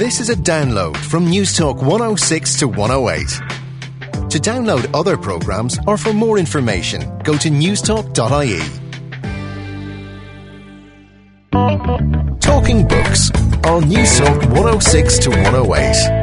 This is a download from Newstalk 106 to 108. To download other programmes or for more information, go to newstalk.ie. Talking Books on Newstalk 106 to 108.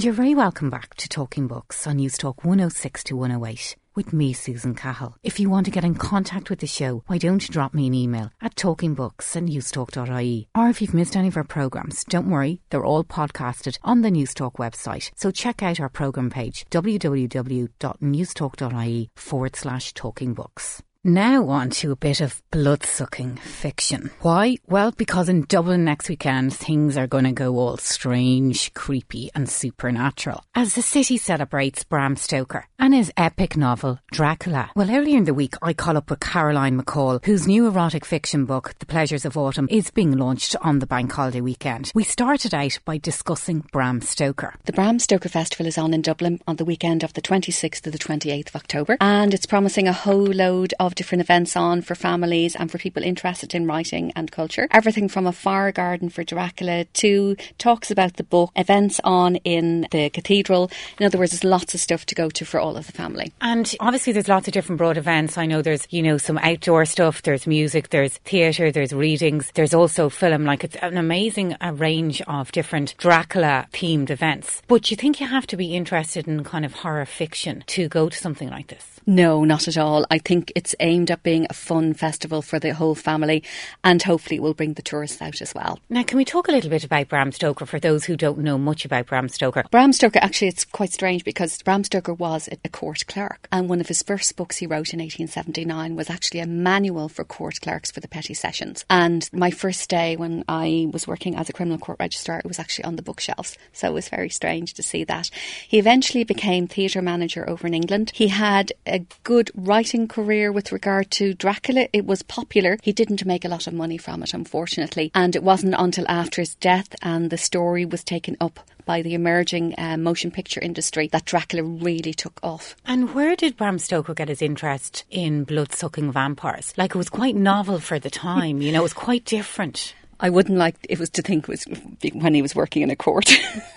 And you're very welcome back to Talking Books on Newstalk 106 to 108 with me, Susan Cahill. If you want to get in contact with the show, why don't you drop me an email at talkingbooks at newstalk.ie. Or if you've missed any of our programmes, don't worry, they're all podcasted on the Newstalk website. So check out our programme page, www.newstalk.ie forward slash talkingbooks. Now on to a bit of blood-sucking fiction. Why? Well, because in Dublin next weekend, things are going to go all strange, creepy and supernatural as the city celebrates Bram Stoker and his epic novel, Dracula. Well, earlier in the week, I caught up with Caroline McCall, whose new erotic fiction book, The Pleasures of Autumn, is being launched on the bank holiday weekend. We started out by discussing Bram Stoker. The Bram Stoker Festival is on in Dublin on the weekend of the 26th to the 28th of October, and it's promising a whole load of different events on for families and for people interested in writing and culture. Everything from a fire garden for Dracula to talks about the book, events on in the cathedral. In other words, there's lots of stuff to go to for all of the family. And obviously, there's lots of different broad events. I know there's, you know, some outdoor stuff, there's music, there's theatre, there's readings, there's also film. Like, it's an amazing range of different Dracula themed events. But you think you have to be interested in kind of horror fiction to go to something like this? No, not at all. I think it's aimed at being a fun festival for the whole family and hopefully it will bring the tourists out as well. Now, can we talk a little bit about Bram Stoker for those who don't know much about Bram Stoker? Bram Stoker, actually, it's quite strange because Bram Stoker was a court clerk and one of his first books he wrote in 1879 was actually a manual for court clerks for the petty sessions. And my first day when I was working as a criminal court registrar, it was actually on the bookshelves. So it was very strange to see that. He eventually became theatre manager over in England. He had a good writing career with regard to Dracula. It was popular. He didn't make a lot of money from it, unfortunately. And it wasn't until after his death and the story was taken up by the emerging uh, motion picture industry that Dracula really took off. And where did Bram Stoker get his interest in blood sucking vampires? Like it was quite novel for the time, you know, it was quite different. I wouldn't like it was to think was when he was working in a court.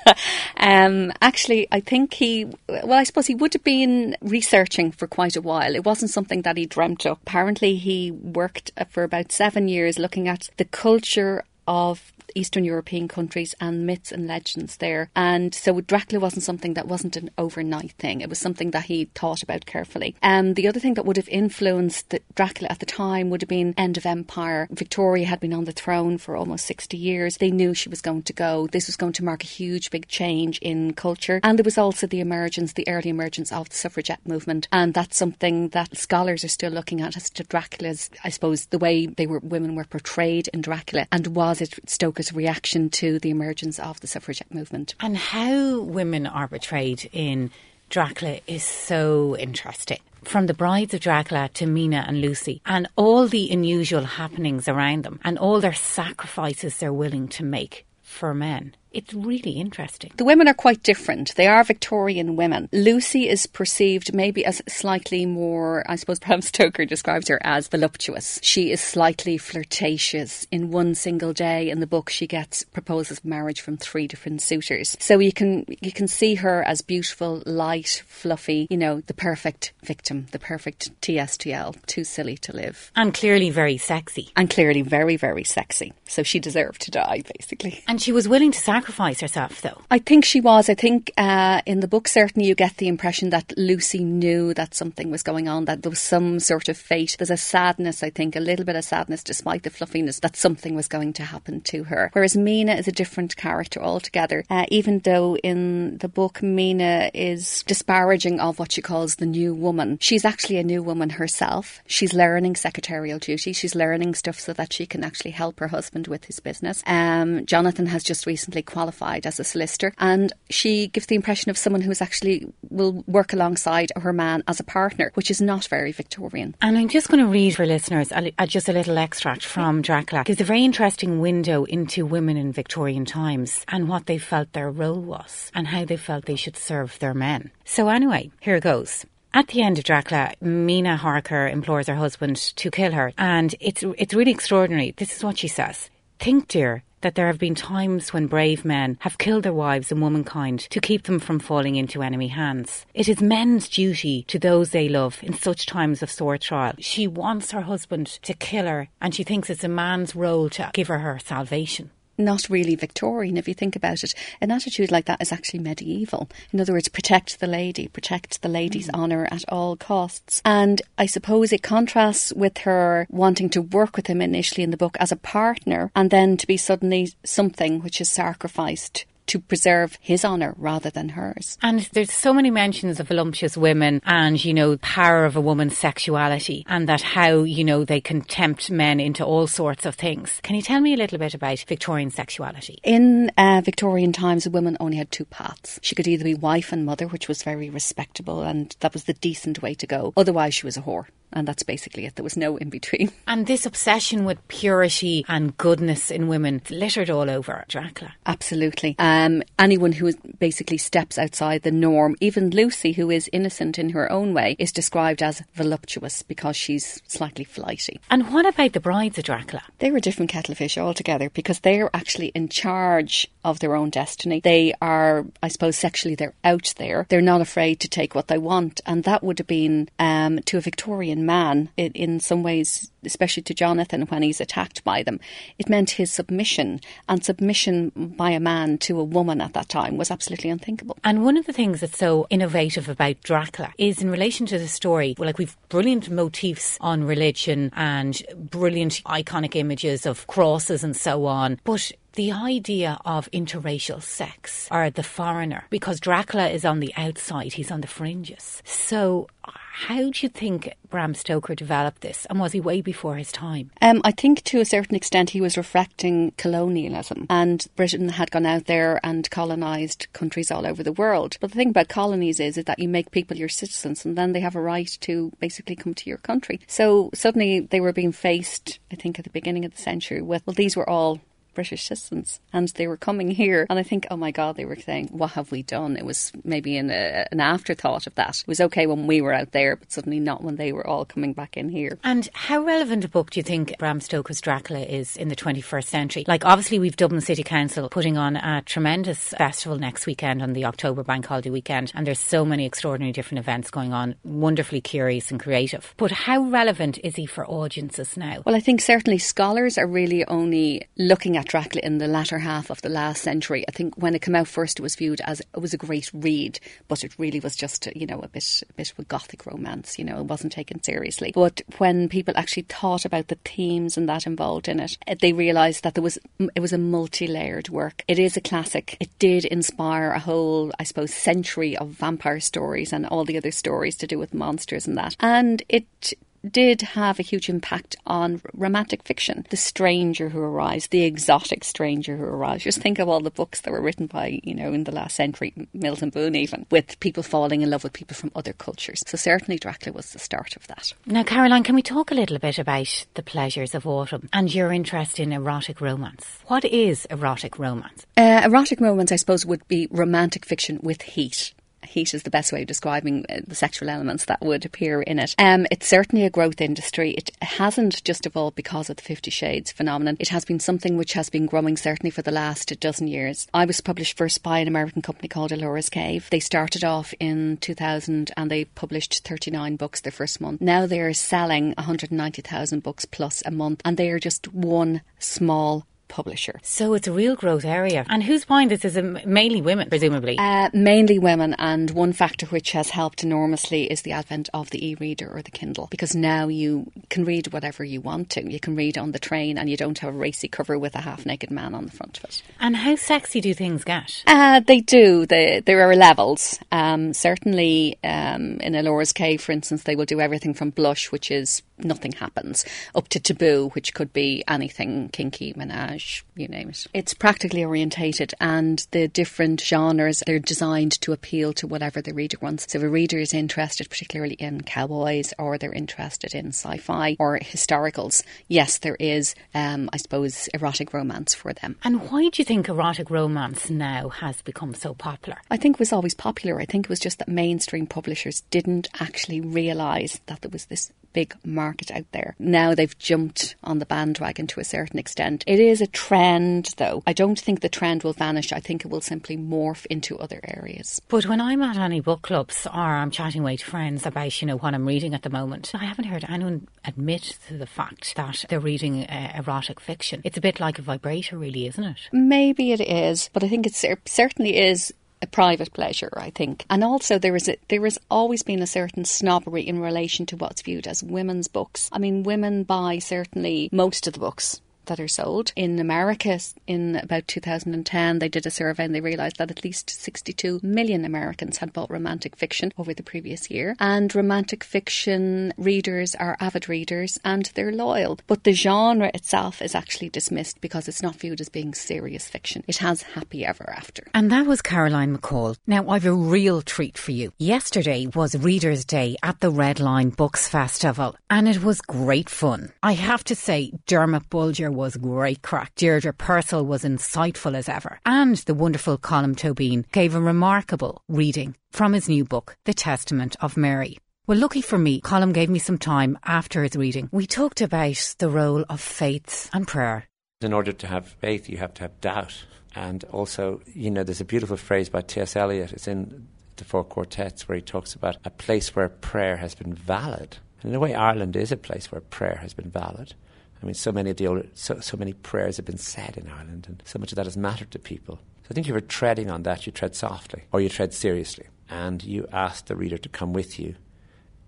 um, actually, I think he, well, I suppose he would have been researching for quite a while. It wasn't something that he dreamt up. Apparently, he worked for about seven years looking at the culture of Eastern European countries and myths and legends there. And so Dracula wasn't something that wasn't an overnight thing. It was something that he thought about carefully. Um, the other thing that would have influenced the Dracula at the time would have been end of empire. Victoria had been on the throne for almost 60 years. They knew she was going to go. This was going to mark a huge big change in culture. And there was also the emergence, the early emergence of the suffragette movement. And that's something that scholars are still looking at as to Dracula's, I suppose, the way they were women were portrayed in Dracula. And was it Stoker's reaction to the emergence of the suffragette movement. And how women are portrayed in Dracula is so interesting. From the brides of Dracula to Mina and Lucy, and all the unusual happenings around them, and all their sacrifices they're willing to make for men. It's really interesting. The women are quite different. They are Victorian women. Lucy is perceived maybe as slightly more, I suppose Bram Stoker describes her as voluptuous. She is slightly flirtatious. In one single day in the book, she gets proposes marriage from three different suitors. So you can you can see her as beautiful, light, fluffy, you know, the perfect victim, the perfect TSTL, too silly to live. And clearly very sexy. And clearly very, very sexy. So she deserved to die, basically. And she was willing to sacrifice sacrifice herself, though? I think she was. I think uh, in the book, certainly you get the impression that Lucy knew that something was going on, that there was some sort of fate. There's a sadness, I think, a little bit of sadness, despite the fluffiness, that something was going to happen to her. Whereas Mina is a different character altogether. Uh, even though in the book, Mina is disparaging of what she calls the new woman, she's actually a new woman herself. She's learning secretarial duty. She's learning stuff so that she can actually help her husband with his business. Um, Jonathan has just recently qualified as a solicitor, and she gives the impression of someone who's actually will work alongside her man as a partner, which is not very Victorian. And I'm just going to read for listeners just a little extract from Dracula. It's a very interesting window into women in Victorian times and what they felt their role was and how they felt they should serve their men. So anyway, here it goes. At the end of Dracula, Mina Harker implores her husband to kill her, and it's it's really extraordinary. This is what she says: "Think, dear, that there have been times when brave men have killed their wives and womankind to keep them from falling into enemy hands. It is men's duty to those they love in such times of sore trial. She wants her husband to kill her, and she thinks it's a man's role to give her her salvation not really Victorian if you think about it. An attitude like that is actually medieval. In other words, protect the lady, protect the lady's mm. honour at all costs. And I suppose it contrasts with her wanting to work with him initially in the book as a partner and then to be suddenly something which is sacrificed to preserve his honour rather than hers. And there's so many mentions of voluptuous women and, you know, power of a woman's sexuality and that how, you know, they can tempt men into all sorts of things. Can you tell me a little bit about Victorian sexuality? In uh, Victorian times, a woman only had two paths. She could either be wife and mother, which was very respectable and that was the decent way to go. Otherwise, she was a whore. And that's basically it. There was no in between. And this obsession with purity and goodness in women littered all over Dracula. Absolutely. Um, anyone who basically steps outside the norm, even Lucy, who is innocent in her own way, is described as voluptuous because she's slightly flighty. And what about the brides of Dracula? They were different kettle of fish altogether because they're actually in charge of their own destiny. They are, I suppose, sexually they're out there. They're not afraid to take what they want, and that would have been um, to a Victorian man, in some ways, especially to Jonathan when he's attacked by them, it meant his submission. And submission by a man to a woman at that time was absolutely unthinkable. And one of the things that's so innovative about Dracula is in relation to the story, like we've brilliant motifs on religion and brilliant iconic images of crosses and so on. But the idea of interracial sex or the foreigner, because Dracula is on the outside, he's on the fringes. So, how do you think Bram Stoker developed this, and was he way before his time? Um, I think to a certain extent he was reflecting colonialism, and Britain had gone out there and colonised countries all over the world. But the thing about colonies is, is that you make people your citizens, and then they have a right to basically come to your country. So suddenly they were being faced, I think, at the beginning of the century with, well, these were all British citizens, and they were coming here. And I think, oh my God, they were saying, "What have we done?" It was maybe an, uh, an afterthought of that. It was okay when we were out there, but suddenly not when they were all coming back in here. And how relevant a book do you think Bram Stoker's Dracula is in the 21st century? Like, obviously, we've Dublin City Council putting on a tremendous festival next weekend on the October Bank Holiday weekend, and there's so many extraordinary different events going on, wonderfully curious and creative. But how relevant is he for audiences now? Well, I think certainly scholars are really only looking at Dracula in the latter half of the last century. I think when it came out first, it was viewed as it was a great read, but it really was just you know a bit a bit of a gothic romance. You know, it wasn't taken seriously. But when people actually thought about the themes and that involved in it, they realised that there was it was a multi-layered work. It is a classic. It did inspire a whole, I suppose, century of vampire stories and all the other stories to do with monsters and that. And it did have a huge impact on romantic fiction. The stranger who arrives, the exotic stranger who arrives. Just think of all the books that were written by, you know, in the last century, Mills and Boon even, with people falling in love with people from other cultures. So certainly Dracula was the start of that. Now, Caroline, can we talk a little bit about the pleasures of autumn and your interest in erotic romance? What is erotic romance? Uh, erotic romance, I suppose, would be romantic fiction with heat heat is the best way of describing uh, the sexual elements that would appear in it. Um, it's certainly a growth industry. It hasn't just evolved because of the Fifty Shades phenomenon. It has been something which has been growing certainly for the last dozen years. I was published first by an American company called Ellora's Cave. They started off in 2000 and they published 39 books their first month. Now they are selling 190,000 books plus a month and they are just one small publisher. So it's a real growth area. And who's buying this? Is mainly women, presumably? Uh, mainly women. And one factor which has helped enormously is the advent of the e reader or the Kindle because now you can read whatever you want to. You can read on the train and you don't have a racy cover with a half naked man on the front of it. And how sexy do things get? Uh, they do. They, there are levels. Um, certainly um, in Ellora's Cave, for instance, they will do everything from blush, which is nothing happens, up to taboo, which could be anything kinky, menage, you name it. It's practically orientated, and the different genres they're designed to appeal to whatever the reader wants. So if a reader is interested, particularly in cowboys, or they're interested in sci-fi or historicals, yes, there is, um, I suppose, erotic romance for them. And why do you think erotic romance now has become so popular? I think it was always popular. I think it was just that mainstream publishers didn't actually realise that there was this big market out there. Now they've jumped on the bandwagon to a certain extent. It is a trend, though. I don't think the trend will vanish. I think it will simply morph into other areas. But when I'm at any book clubs or I'm chatting to friends about, you know, what I'm reading at the moment, I haven't heard anyone admit to the fact that they're reading uh, erotic fiction. It's a bit like a vibrator, really, isn't it? Maybe it is, but I think it certainly is a private pleasure, I think. And also there is a, there has always been a certain snobbery in relation to what's viewed as women's books. I mean, women buy certainly most of the books that are sold. In America, in about 2010, they did a survey and they realised that at least 62 million Americans had bought romantic fiction over the previous year. And romantic fiction readers are avid readers and they're loyal. But the genre itself is actually dismissed because it's not viewed as being serious fiction. It has happy ever after. And that was Caroline McCall. Now, I've a real treat for you. Yesterday was Reader's Day at the Red Line Books Festival, and it was great fun. I have to say, Dermot Bulger was great crack. Deirdre Purcell was insightful as ever. And the wonderful Colm Tóibín gave a remarkable reading from his new book, The Testament of Mary. Well, lucky for me, Colm gave me some time after his reading. We talked about the role of faith and prayer. In order to have faith, you have to have doubt. And also, you know, there's a beautiful phrase by T.S. Eliot. It's in the Four Quartets where he talks about a place where prayer has been valid. And in a way, Ireland is a place where prayer has been valid. I mean, so many of the older, so, so many prayers have been said in Ireland, and so much of that has mattered to people. So I think if you're treading on that, you tread softly, or you tread seriously, and you ask the reader to come with you.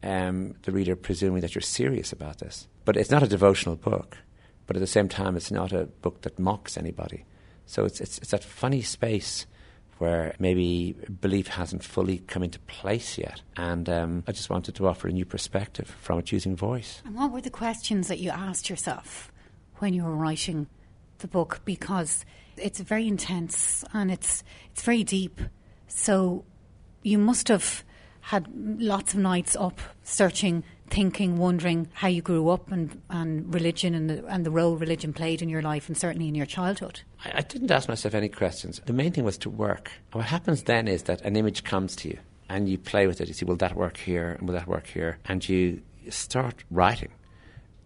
Um, the reader presuming that you're serious about this. But it's not a devotional book, but at the same time, it's not a book that mocks anybody. So it's, it's, it's that funny space where maybe belief hasn't fully come into place yet. And um, I just wanted to offer a new perspective from a choosing voice. And what were the questions that you asked yourself when you were writing the book? Because it's very intense and it's it's very deep. So you must have had lots of nights up searching thinking, wondering how you grew up and, and religion and the, and the role religion played in your life and certainly in your childhood? I, I didn't ask myself any questions. The main thing was to work. And what happens then is that an image comes to you and you play with it. You see, will that work here and will that work here? And you start writing.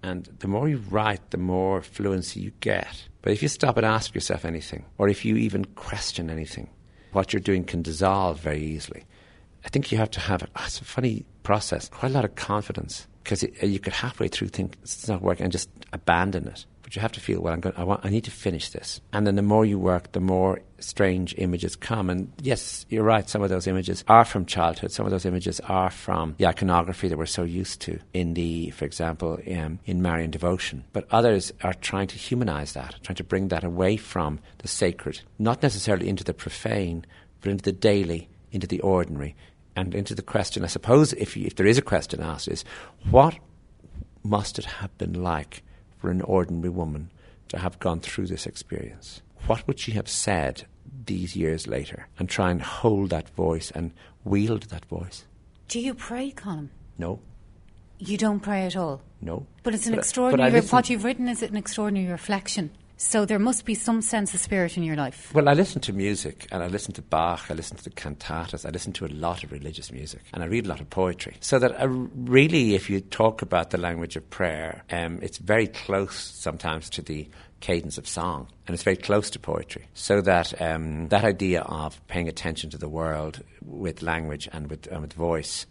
And the more you write, the more fluency you get. But if you stop and ask yourself anything, or if you even question anything, what you're doing can dissolve very easily. I think you have to have oh, it's a funny process, quite a lot of confidence because you could halfway through think it's not working and just abandon it. But you have to feel well. I'm going. I want. I need to finish this. And then the more you work, the more strange images come. And yes, you're right. Some of those images are from childhood. Some of those images are from the iconography that we're so used to in the, for example, um, in Marian devotion. But others are trying to humanize that, trying to bring that away from the sacred, not necessarily into the profane, but into the daily, into the ordinary, and into the question, I suppose, if, you, if there is a question asked, is what must it have been like for an ordinary woman to have gone through this experience? What would she have said these years later? And try and hold that voice and wield that voice. Do you pray, Colm? No. You don't pray at all? No. But it's an but extraordinary. what you've written is an extraordinary reflection so there must be some sense of spirit in your life. Well, I listen to music and I listen to Bach, I listen to the cantatas, I listen to a lot of religious music and I read a lot of poetry. So that I really, if you talk about the language of prayer, um, it's very close sometimes to the cadence of song, and it's very close to poetry. So that um, that idea of paying attention to the world with language and with, and with voice,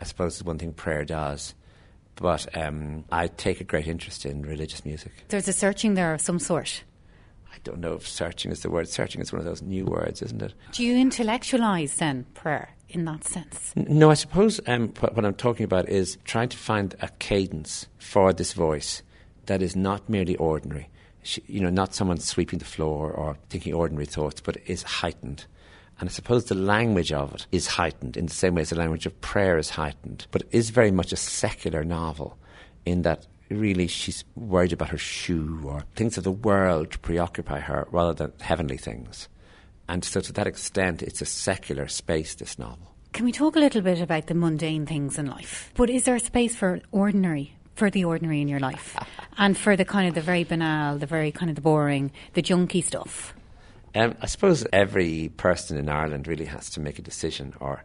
I suppose, is one thing prayer does but um, I take a great interest in religious music. There's a searching there of some sort. I don't know if searching is the word. Searching is one of those new words, isn't it? Do you intellectualize then prayer in that sense? No, I suppose um, what, what I'm talking about is trying to find a cadence for this voice that is not merely ordinary. She, you know, not someone sweeping the floor or thinking ordinary thoughts, but is heightened and I suppose the language of it is heightened in the same way as the language of prayer is heightened, but it is very much a secular novel in that really she's worried about her shoe or things of the world preoccupy her rather than heavenly things. And so to that extent, it's a secular space, this novel. Can we talk a little bit about the mundane things in life? But is there a space for ordinary for the ordinary in your life and for the kind of the very banal, the very kind of the boring, the junky stuff? Um, I suppose every person in Ireland really has to make a decision, or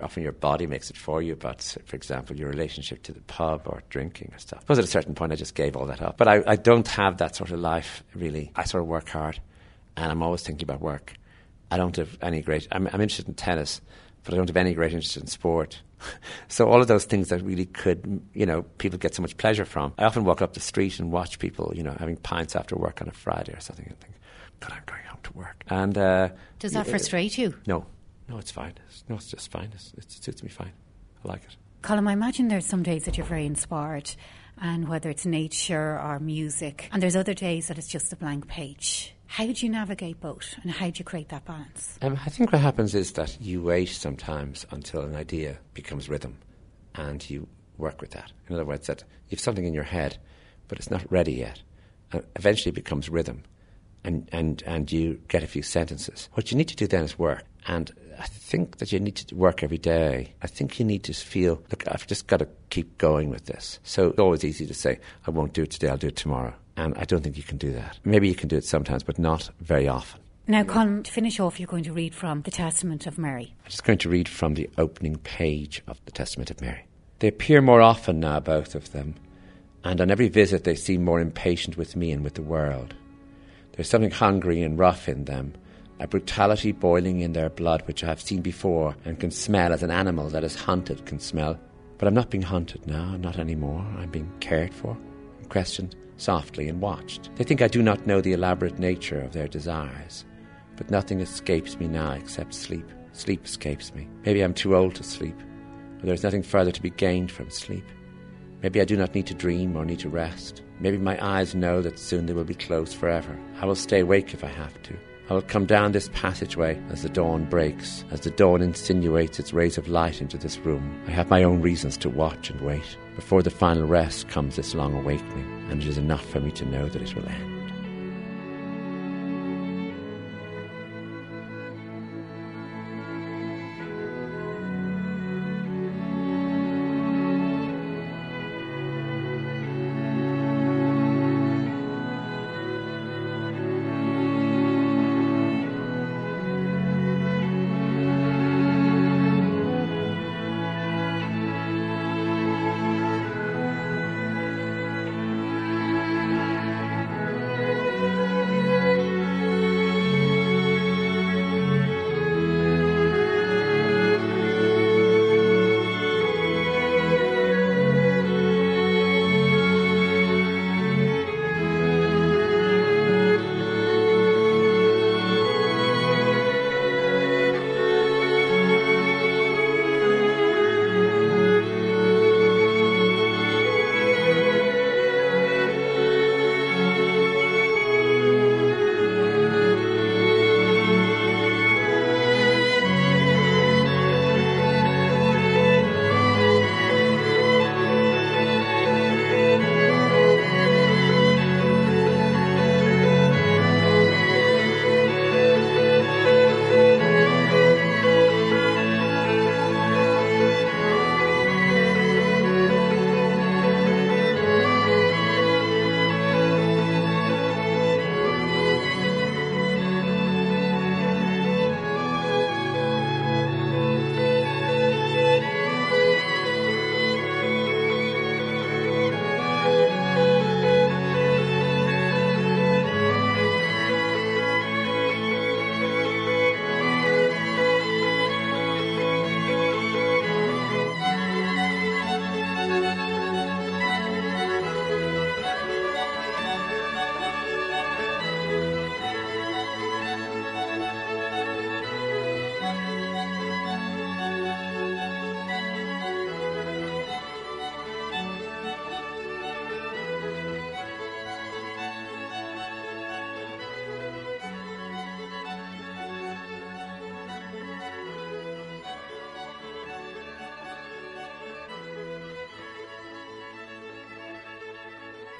often your body makes it for you, but for example, your relationship to the pub or drinking or stuff. Because at a certain point, I just gave all that up. But I, I don't have that sort of life, really. I sort of work hard and I'm always thinking about work. I don't have any great, I'm, I'm interested in tennis, but I don't have any great interest in sport. so all of those things that really could, you know, people get so much pleasure from. I often walk up the street and watch people, you know, having pints after work on a Friday or something and think, God, I'm going home to work. And uh, does that frustrate you? No, no, it's fine. It's, no, it's just fine. It's, it suits me fine. I like it. Colm, I imagine there's some days that you're very inspired, and whether it's nature or music, and there's other days that it's just a blank page. How do you navigate both, and how do you create that balance? Um, I think what happens is that you wait sometimes until an idea becomes rhythm, and you work with that. In other words, that you have something in your head, but it's not ready yet, and eventually it becomes rhythm and, and, and you get a few sentences. What you need to do then is work. And I think that you need to work every day. I think you need to feel, look, I've just got to keep going with this. So it's always easy to say, I won't do it today, I'll do it tomorrow. And I don't think you can do that. Maybe you can do it sometimes, but not very often. Now, Colm, to finish off, you're going to read from the Testament of Mary. I'm just going to read from the opening page of the Testament of Mary. They appear more often now, both of them, and on every visit they seem more impatient with me and with the world. There's something hungry and rough in them, a brutality boiling in their blood which I have seen before and can smell as an animal that is hunted can smell. But I'm not being hunted now, not any more. I'm being cared for, questioned softly and watched. They think I do not know the elaborate nature of their desires, but nothing escapes me now except sleep. Sleep escapes me. Maybe I'm too old to sleep, but there is nothing further to be gained from sleep. Maybe I do not need to dream or need to rest. Maybe my eyes know that soon they will be closed forever. I will stay awake if I have to. I will come down this passageway as the dawn breaks, as the dawn insinuates its rays of light into this room. I have my own reasons to watch and wait. Before the final rest comes this long awakening, and it is enough for me to know that it will end.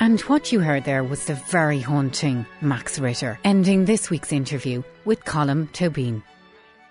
And what you heard there was the very haunting Max Richter, ending this week's interview with Colm Tóibín.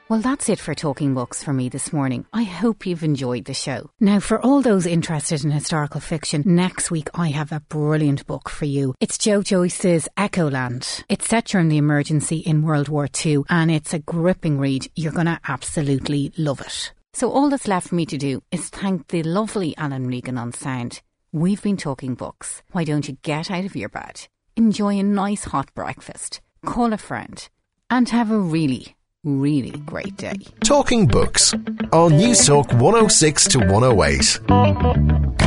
Well, that's it for Talking Books for me this morning. I hope you've enjoyed the show. Now, for all those interested in historical fiction, next week I have a brilliant book for you. It's Joe Joyce's Echoland. It's set during the emergency in World War II and it's a gripping read. You're going to absolutely love it. So all that's left for me to do is thank the lovely Alan Regan on sound. We've been talking books. Why don't you get out of your bed, enjoy a nice hot breakfast, call a friend, and have a really, really great day. Talking Books on Newstalk 106 to 108.